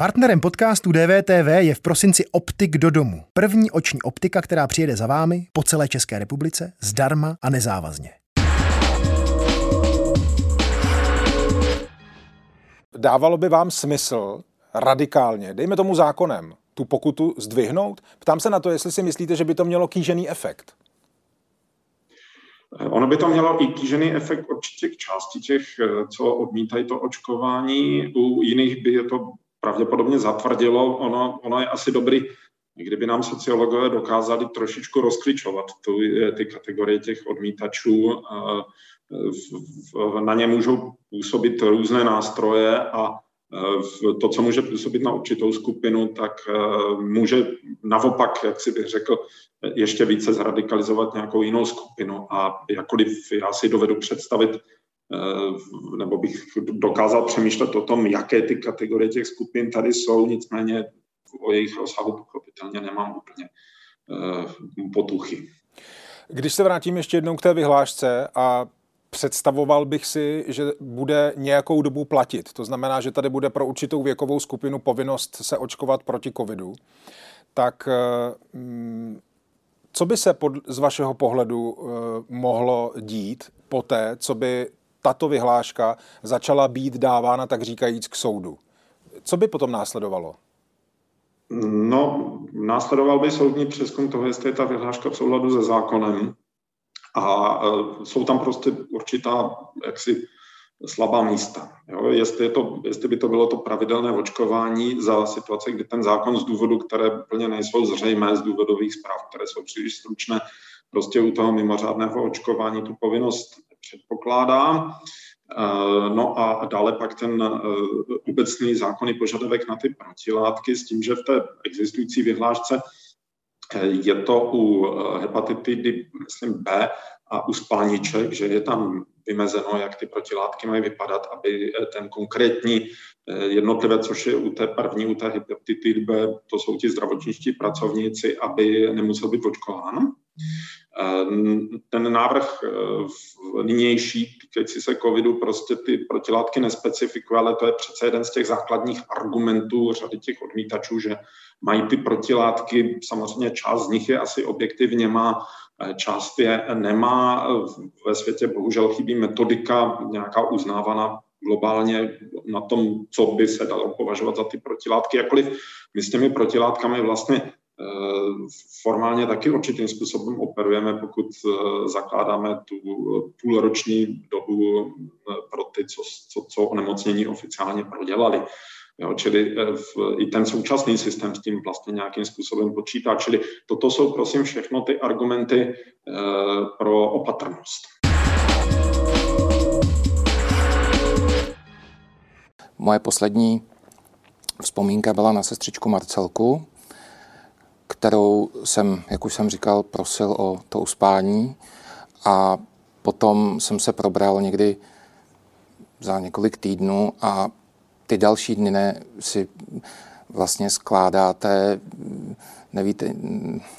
Partnerem podcastu DVTV je v prosinci Optik do domu. První oční optika, která přijede za vámi po celé České republice, zdarma a nezávazně. Dávalo by vám smysl radikálně, dejme tomu zákonem, tu pokutu zdvihnout? Ptám se na to, jestli si myslíte, že by to mělo kýžený efekt. Ono by to mělo i kýžený efekt určitě k části těch, co odmítají to očkování. U jiných by je to pravděpodobně zatvrdilo. Ono, ono je asi dobrý, kdyby nám sociologové dokázali trošičku rozklíčovat tu, ty kategorie těch odmítačů. Na ně můžou působit různé nástroje a to, co může působit na určitou skupinu, tak může naopak, jak si bych řekl, ještě více zradikalizovat nějakou jinou skupinu. A jakkoliv já si dovedu představit, nebo bych dokázal přemýšlet o tom, jaké ty kategorie těch skupin tady jsou, nicméně o jejich rozsahu pochopitelně nemám úplně potuchy. Když se vrátím ještě jednou k té vyhlášce a představoval bych si, že bude nějakou dobu platit. To znamená, že tady bude pro určitou věkovou skupinu povinnost se očkovat proti covidu. Tak mm, co by se pod, z vašeho pohledu mohlo dít poté, co by tato vyhláška začala být dávána, tak říkajíc, k soudu? Co by potom následovalo? No, následoval by soudní přeskum toho, jestli je ta vyhláška v souladu se zákonem. A e, jsou tam prostě určitá jaksi slabá místa. Jo? Jestli, je to, jestli by to bylo to pravidelné očkování za situace, kdy ten zákon z důvodu, které plně nejsou zřejmé z důvodových zpráv, které jsou příliš stručné, prostě u toho mimořádného očkování tu povinnost předpokládá. E, no a dále pak ten e, obecný zákonný požadavek na ty protilátky s tím, že v té existující vyhlášce je to u eh, hepatitidy, myslím, B a u spalniček, že je tam vymezeno, jak ty protilátky mají vypadat, aby eh, ten konkrétní eh, jednotlivec, což je u té první, u té hepatitidy B, to jsou ti zdravotničtí pracovníci, aby nemusel být očkován. Ten návrh nynější týkající se covidu prostě ty protilátky nespecifikuje, ale to je přece jeden z těch základních argumentů řady těch odmítačů, že mají ty protilátky, samozřejmě část z nich je asi objektivně má, část je nemá. Ve světě bohužel chybí metodika nějaká uznávaná globálně na tom, co by se dalo považovat za ty protilátky. Jakkoliv my s těmi protilátkami vlastně eh, formálně taky určitým způsobem operujeme, pokud eh, zakládáme tu půlroční dobu eh, pro ty, co, co, co onemocnění oficiálně prodělali. Jo, čili eh, v, i ten současný systém s tím vlastně nějakým způsobem počítá. Čili toto jsou prosím všechno ty argumenty e, pro opatrnost. Moje poslední vzpomínka byla na sestřičku Marcelku, kterou jsem, jak už jsem říkal, prosil o to uspání a potom jsem se probral někdy za několik týdnů a ty další dny ne, si vlastně skládáte, nevíte,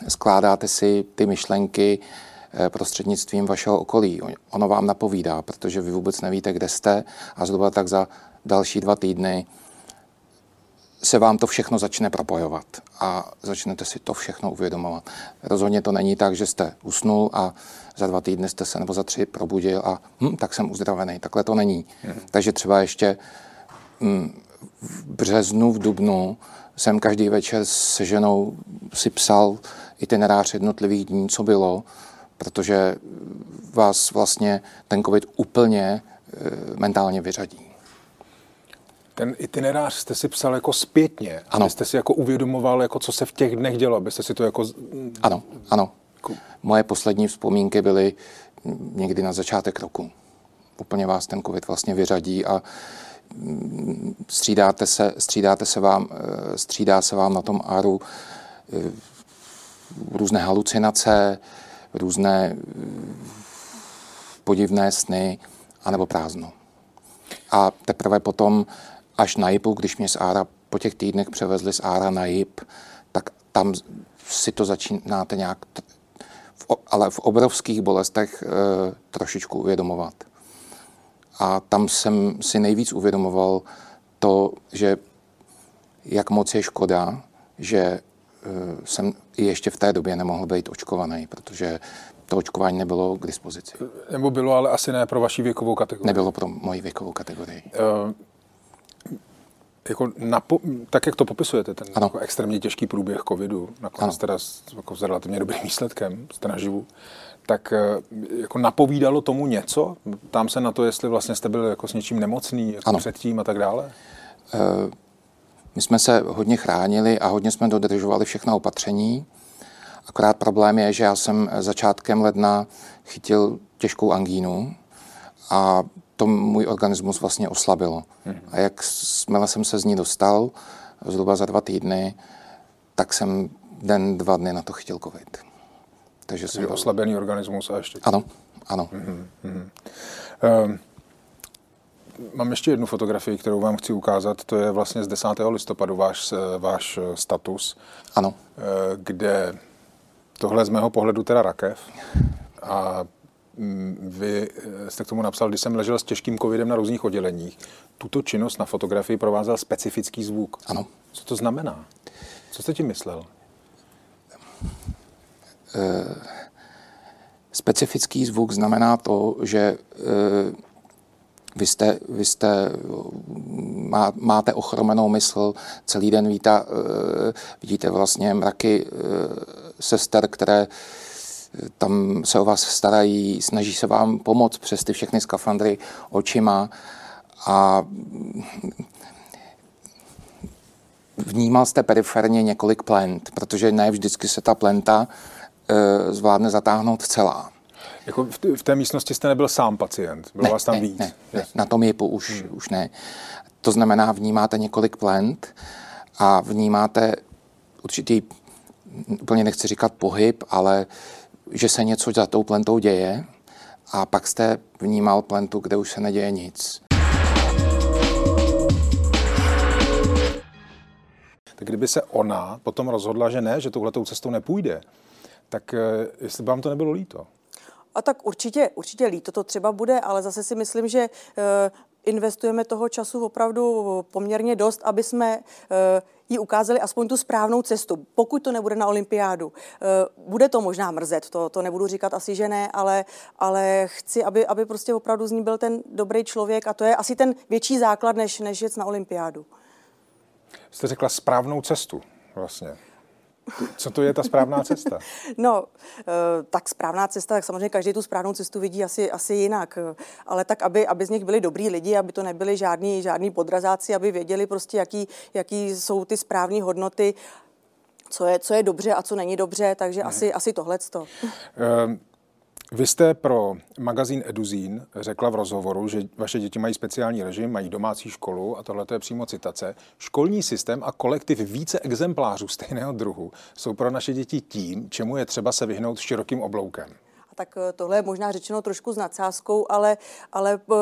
skládáte si ty myšlenky eh, prostřednictvím vašeho okolí. Ono vám napovídá, protože vy vůbec nevíte, kde jste a zhruba tak za další dva týdny se vám to všechno začne propojovat a začnete si to všechno uvědomovat. Rozhodně to není tak, že jste usnul a za dva týdny jste se nebo za tři probudil a hm, tak jsem uzdravený. Takhle to není. Hmm. Takže třeba ještě v březnu, v dubnu jsem každý večer se ženou si psal itinerář jednotlivých dní, co bylo, protože vás vlastně ten covid úplně e, mentálně vyřadí. Ten itinerář jste si psal jako zpětně, ano. jste si jako uvědomoval, jako co se v těch dnech dělo, abyste si to jako... Ano, ano. Moje poslední vzpomínky byly někdy na začátek roku. Úplně vás ten covid vlastně vyřadí a střídáte se, střídáte se vám, eh, střídá se vám na tom áru eh, různé halucinace, různé eh, podivné sny, anebo prázdno. A teprve potom, až na JIPu, když mě z Ára po těch týdnech převezli z Ára na JIP, tak tam si to začínáte nějak, ale v obrovských bolestech e, trošičku uvědomovat. A tam jsem si nejvíc uvědomoval to, že jak moc je škoda, že jsem i ještě v té době nemohl být očkovaný, protože to očkování nebylo k dispozici. Nebo bylo, ale asi ne pro vaši věkovou kategorii. Nebylo pro moji věkovou kategorii. Uh, jako napo- tak, jak to popisujete, ten jako extrémně těžký průběh covidu, nakonec ano. teda s, jako s relativně dobrým výsledkem, jste naživu, tak eh, jako napovídalo tomu něco? Tam se na to, jestli vlastně jste byl jako s něčím nemocný jako předtím a tak dále? Uh, my jsme se hodně chránili a hodně jsme dodržovali všechna opatření. Akorát problém je, že já jsem začátkem ledna chytil těžkou angínu a to můj organismus vlastně oslabilo. A jak směle jsem se z ní dostal, zhruba za dva týdny, tak jsem den, dva dny na to chytil covid. Takže jsem byl... oslabený organismus a ještě... Ano, ano. Hmm. Hmm. Um, mám ještě jednu fotografii, kterou vám chci ukázat. To je vlastně z 10. listopadu váš, váš status. Ano. Eh, kde tohle z mého pohledu teda rakev. A vy eh, jste k tomu napsal, když jsem ležel s těžkým covidem na různých odděleních, tuto činnost na fotografii provázel specifický zvuk. Ano. Co to znamená? Co jste tím myslel? Uh, specifický zvuk znamená to, že uh, vy jste, vy jste má, máte ochromenou mysl, celý den víta, uh, vidíte vlastně mraky uh, sester, které tam se o vás starají, snaží se vám pomoct přes ty všechny skafandry očima a vnímal jste periferně několik plent, protože ne vždycky se ta plenta e, zvládne zatáhnout celá. Jako v, t- v té místnosti jste nebyl sám pacient, bylo ne, vás tam ne, víc? Ne, ne, na tom jipu už, hmm. už ne. To znamená, vnímáte několik plent a vnímáte určitý, úplně nechci říkat pohyb, ale že se něco za tou plentou děje a pak jste vnímal plentu, kde už se neděje nic. Tak kdyby se ona potom rozhodla, že ne, že touhletou cestou nepůjde, tak eh, jestli by vám to nebylo líto? A tak určitě, určitě líto to třeba bude, ale zase si myslím, že eh, investujeme toho času opravdu poměrně dost, aby jsme eh, jí ukázali aspoň tu správnou cestu, pokud to nebude na olympiádu. Eh, bude to možná mrzet, to, to nebudu říkat asi, že ne, ale, ale chci, aby, aby prostě opravdu z ní byl ten dobrý člověk a to je asi ten větší základ, než, než jet na olympiádu. Jste řekla správnou cestu vlastně. Co to je ta správná cesta? No, eh, tak správná cesta, tak samozřejmě každý tu správnou cestu vidí asi, asi jinak. Ale tak, aby, aby z nich byli dobrý lidi, aby to nebyli žádní, žádní podrazáci, aby věděli prostě, jaký, jaký jsou ty správné hodnoty, co je, co je dobře a co není dobře, takže hmm. asi, asi tohleto. Um, vy jste pro magazín Eduzín řekla v rozhovoru, že vaše děti mají speciální režim, mají domácí školu a tohle je přímo citace. Školní systém a kolektiv více exemplářů stejného druhu jsou pro naše děti tím, čemu je třeba se vyhnout širokým obloukem. Tak eh, tohle je možná řečeno trošku s nadsázkou, ale, ale eh,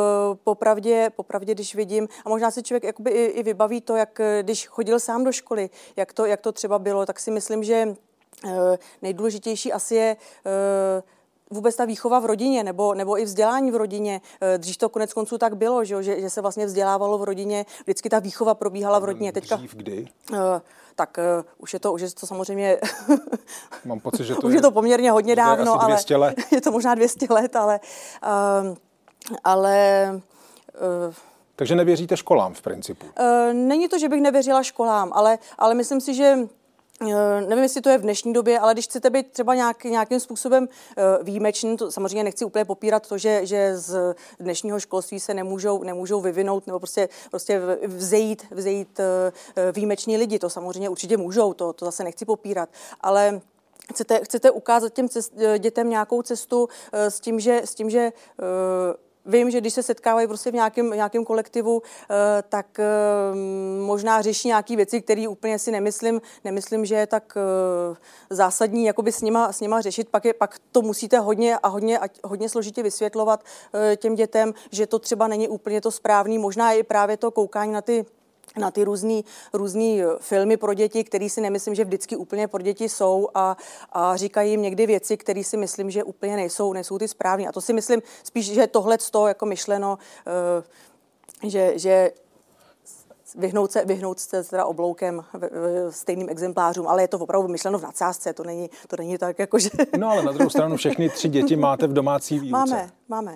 popravdě, popravdě, když vidím, a možná si člověk jakoby i, i vybaví to, jak eh, když chodil sám do školy, jak to, jak to třeba bylo, tak si myslím, že nejdůležitější asi je vůbec ta výchova v rodině nebo, nebo i vzdělání v rodině. Eh, dřív to konec konců tak bylo, že, že, že se vlastně vzdělávalo v rodině, vždycky ta výchova probíhala v rodině. Teďka, Dřív kdy? Uh, tak uh, už je to, už je to samozřejmě... Mám pocit, že to už je, je to poměrně hodně dávno, je, ale je to možná 200 let, ale, uh, ale uh, takže nevěříte školám v principu? Uh, není to, že bych nevěřila školám, ale, ale myslím si, že Eh, nevím, jestli to je v dnešní době, ale když chcete být třeba nějak, nějakým způsobem eh, výjimečný, to samozřejmě nechci úplně popírat to, že, že z dnešního školství se nemůžou, nemůžou vyvinout nebo prostě, prostě vzejít, vzejít eh, výjimeční lidi. To samozřejmě určitě můžou, to, to zase nechci popírat. Ale chcete, chcete ukázat těm cest, dětem nějakou cestu s tím, že, s tím, že Vím, že když se setkávají prostě v nějakém, nějakém kolektivu, eh, tak eh, možná řeší nějaké věci, které úplně si nemyslím, nemyslím, že je tak eh, zásadní jakoby s nima, s nima řešit. Pak, je, pak to musíte hodně a hodně, hodně složitě vysvětlovat těm dětem, že to třeba není úplně to správný. Možná i právě to koukání na ty na ty různý, různý filmy pro děti, které si nemyslím, že vždycky úplně pro děti jsou a, a říkají jim někdy věci, které si myslím, že úplně nejsou, nejsou ty správné. A to si myslím spíš, že tohle to jako myšleno, uh, že, že vyhnout se, vyhnout se teda obloukem stejným exemplářům, ale je to opravdu myšleno v nadsázce, to není, to není tak jako, že... No ale na druhou stranu všechny tři děti máte v domácí výuce. Máme, máme.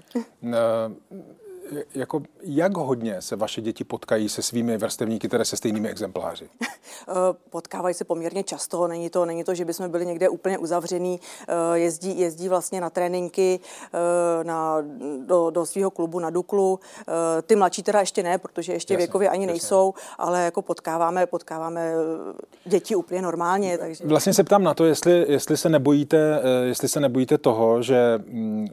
Jako, jak hodně se vaše děti potkají se svými vrstevníky, tedy se stejnými exempláři? Eh, potkávají se poměrně často, není to, není to, že bychom byli někde úplně uzavřený. Eh, jezdí, jezdí vlastně na tréninky eh, na, do, do svého klubu na Duklu. Ty mladší teda ještě ne, protože ještě jasně, věkově ani jasně. nejsou, ale jako potkáváme, potkáváme děti úplně normálně. Takže... Vlastně se ptám na to, jestli, jestli, se, nebojíte, jestli se nebojíte toho, že mm,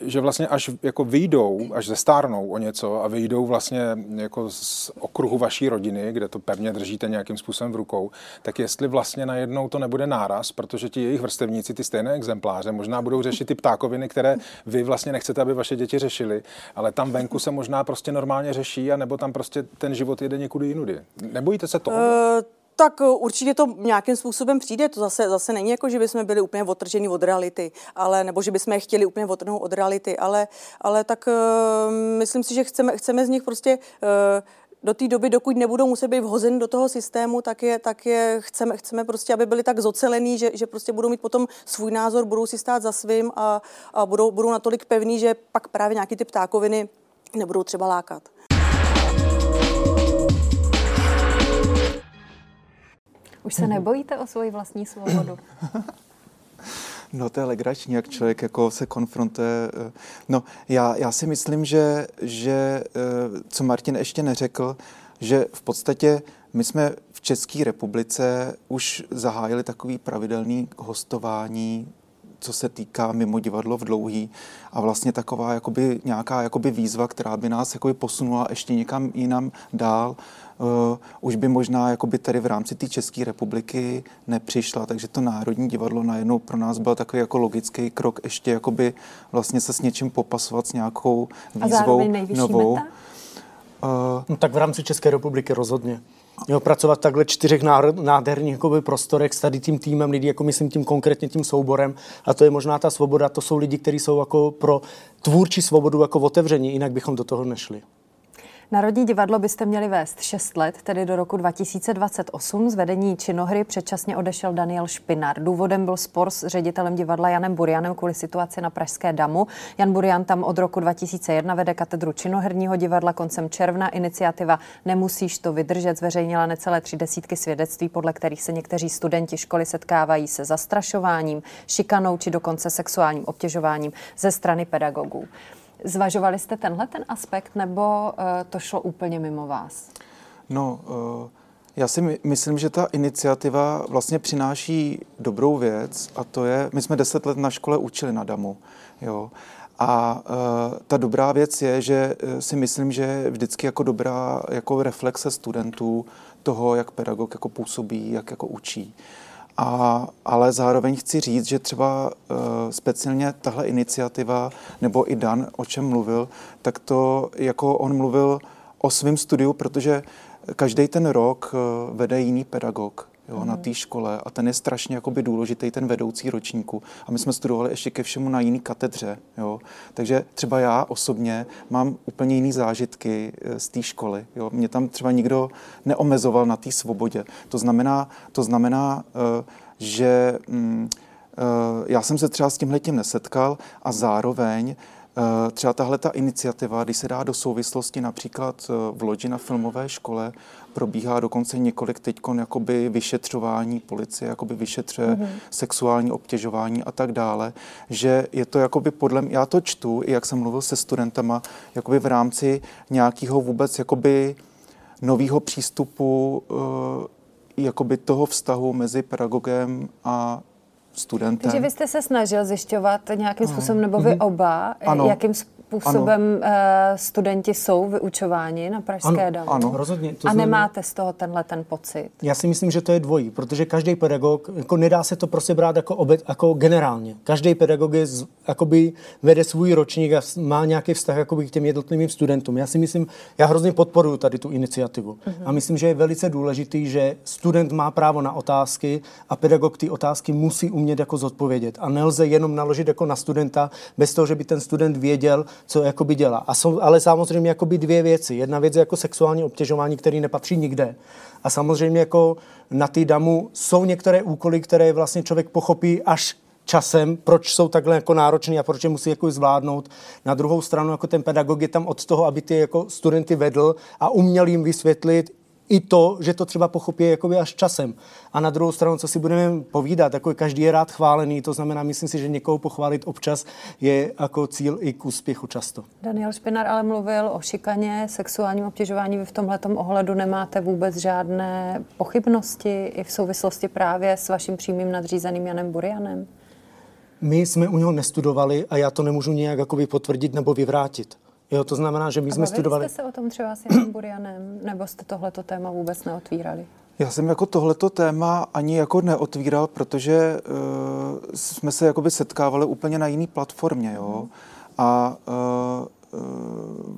že vlastně až jako vyjdou, až zestárnou o něco a vyjdou vlastně jako z okruhu vaší rodiny, kde to pevně držíte nějakým způsobem v rukou, tak jestli vlastně najednou to nebude náraz, protože ti jejich vrstevníci, ty stejné exempláře, možná budou řešit ty ptákoviny, které vy vlastně nechcete, aby vaše děti řešili, ale tam venku se možná prostě normálně řeší, a nebo tam prostě ten život jede někudy jinudy. Nebojíte se toho? Uh... Tak eh, určitě to nějakým způsobem přijde. To zase, zase není jako, že bychom byli úplně odtrženi od reality, ale, nebo že bychom je chtěli úplně odtrhnout od reality, ale, ale tak uh, myslím si, že chceme, chceme z nich prostě uh, do té doby, dokud nebudou muset být vhozeny do toho systému, tak je, tak je chceme, chceme prostě, aby byli tak zocelený, že, že prostě budou mít potom svůj názor, budou si stát za svým a, a budou, budou natolik pevný, že pak právě nějaký ty ptákoviny nebudou třeba lákat. Už se nebojíte o svoji vlastní svobodu? No to je legrační, jak člověk jako se konfrontuje. Eh, no já, já si myslím, že, že eh, co Martin ještě neřekl, že v podstatě my jsme v České republice už zahájili takový pravidelný hostování co se týká mimo divadlo v dlouhý a vlastně taková jakoby, nějaká jakoby výzva, která by nás jakoby posunula ještě někam jinam dál, uh, už by možná jakoby tady v rámci té České republiky nepřišla, takže to Národní divadlo najednou pro nás byl takový jako logický krok ještě jakoby vlastně se s něčím popasovat s nějakou výzvou a novou. Meta? Uh, no, tak v rámci České republiky rozhodně. Jo, pracovat takhle čtyřech nádherných jakoby, prostorech s tady tím týmem lidí, jako myslím tím konkrétně tím souborem. A to je možná ta svoboda, to jsou lidi, kteří jsou jako pro tvůrčí svobodu jako otevření, jinak bychom do toho nešli. Národní divadlo byste měli vést 6 let, tedy do roku 2028. Z vedení činohry předčasně odešel Daniel Špinar. Důvodem byl spor s ředitelem divadla Janem Burianem kvůli situaci na Pražské damu. Jan Burian tam od roku 2001 vede katedru činoherního divadla. Koncem června iniciativa Nemusíš to vydržet zveřejnila necelé tři desítky svědectví, podle kterých se někteří studenti školy setkávají se zastrašováním, šikanou či dokonce sexuálním obtěžováním ze strany pedagogů. Zvažovali jste tenhle ten aspekt, nebo uh, to šlo úplně mimo vás? No, uh, já si my, myslím, že ta iniciativa vlastně přináší dobrou věc a to je, my jsme deset let na škole učili na DAMu, jo, a uh, ta dobrá věc je, že si myslím, že vždycky jako dobrá jako reflexe studentů toho, jak pedagog jako působí, jak jako učí. A, ale zároveň chci říct, že třeba uh, speciálně tahle iniciativa, nebo i Dan, o čem mluvil, tak to jako on mluvil o svém studiu, protože každý ten rok uh, vede jiný pedagog jo, mm. na té škole a ten je strašně jakoby důležitý, ten vedoucí ročníku. A my jsme studovali ještě ke všemu na jiný katedře. Jo. Takže třeba já osobně mám úplně jiný zážitky eh, z té školy. Jo. Mě tam třeba nikdo neomezoval na té svobodě. To znamená, to znamená uh, že um, uh, já jsem se třeba s tímhle tím nesetkal a zároveň Eh, třeba tahle ta iniciativa, když se dá do souvislosti například eh, v Lodži na filmové škole, probíhá dokonce několik teď jakoby vyšetřování policie, jakoby vyšetřuje mm-hmm. sexuální obtěžování a tak dále, že je to jakoby podle mě, já to čtu, i jak jsem mluvil se studentama, jakoby v rámci nějakého vůbec jakoby nového přístupu uh, jakoby toho vztahu mezi pedagogem a studentem. Takže vy jste se snažil zjišťovat nějakým způsobem, nebo vy mhm. oba, ano. jakým způsobem způsobem ano. Eh, studenti jsou vyučováni na Pražské ano, damu? Ano, rozhodně. To a znamená, nemáte z toho tenhle ten pocit? Já si myslím, že to je dvojí, protože každý pedagog, jako nedá se to prostě brát jako, obet, jako generálně. Každý pedagog je, jakoby vede svůj ročník a má nějaký vztah jakoby, k těm jednotlivým studentům. Já si myslím, já hrozně podporuji tady tu iniciativu. Uh-huh. A myslím, že je velice důležitý, že student má právo na otázky a pedagog ty otázky musí umět jako zodpovědět. A nelze jenom naložit jako na studenta bez toho, že by ten student věděl, co jakoby dělá. A jsou ale samozřejmě jakoby dvě věci. Jedna věc je jako sexuální obtěžování, který nepatří nikde. A samozřejmě jako na ty damu jsou některé úkoly, které vlastně člověk pochopí až časem, proč jsou takhle jako náročný a proč je musí jako zvládnout. Na druhou stranu jako ten pedagog je tam od toho, aby ty jako studenty vedl a uměl jim vysvětlit i to, že to třeba pochopí jakoby až časem. A na druhou stranu, co si budeme povídat, jako každý je rád chválený, to znamená, myslím si, že někoho pochválit občas je jako cíl i k úspěchu často. Daniel Špinar ale mluvil o šikaně, sexuálním obtěžování. Vy v tomhle ohledu nemáte vůbec žádné pochybnosti i v souvislosti právě s vaším přímým nadřízeným Janem Burianem? My jsme u něho nestudovali a já to nemůžu nějak jakoby potvrdit nebo vyvrátit. Jo, to znamená, že my a jsme studovali... jste se o tom třeba s Janem Burianem, nebo jste tohleto téma vůbec neotvírali? Já jsem jako tohleto téma ani jako neotvíral, protože uh, jsme se jakoby setkávali úplně na jiný platformě, jo. A uh, uh,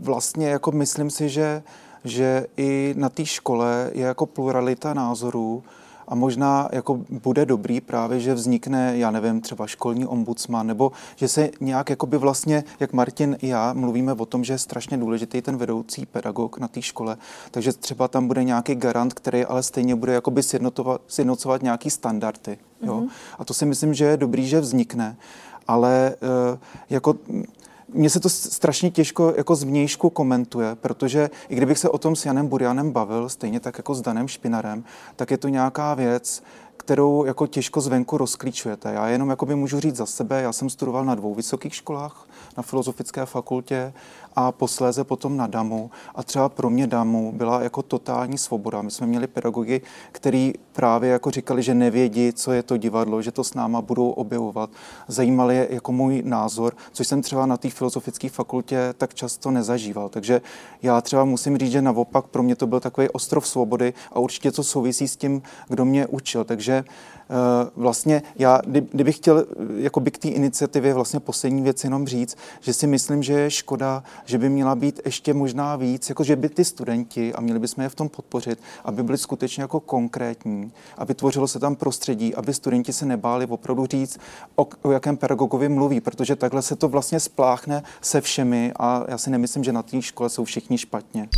vlastně jako myslím si, že, že i na té škole je jako pluralita názorů, a možná jako bude dobrý právě, že vznikne, já nevím, třeba školní ombudsman, nebo že se nějak jakoby vlastně, jak Martin i já mluvíme o tom, že je strašně důležitý ten vedoucí pedagog na té škole, takže třeba tam bude nějaký garant, který ale stejně bude jakoby sjednocovat nějaký standardy. Jo? Mm-hmm. A to si myslím, že je dobrý, že vznikne, ale uh, jako mně se to strašně těžko jako zvnějšku komentuje, protože i kdybych se o tom s Janem Burianem bavil, stejně tak jako s Danem Špinarem, tak je to nějaká věc, kterou jako těžko zvenku rozklíčujete. Já jenom jakoby můžu říct za sebe, já jsem studoval na dvou vysokých školách, na Filozofické fakultě a posléze potom na DAMu. A třeba pro mě DAMu byla jako totální svoboda. My jsme měli pedagogy, který právě jako říkali, že nevědí, co je to divadlo, že to s náma budou objevovat. Zajímali je jako můj názor, což jsem třeba na té filozofické fakultě tak často nezažíval. Takže já třeba musím říct, že naopak pro mě to byl takový ostrov svobody a určitě to souvisí s tím, kdo mě učil. Takže Eh, vlastně já, kdybych chtěl eh, jako by k té iniciativě vlastně poslední věc jenom říct, že si myslím, že je škoda, že by měla být ještě možná víc, jako že by ty studenti, a měli bychom je v tom podpořit, aby byli skutečně jako konkrétní, aby tvořilo se tam prostředí, aby studenti se nebáli opravdu říct, o, o jakém pedagogovi mluví, protože takhle se to vlastně spláchne se všemi a já si nemyslím, že na té škole jsou všichni špatně.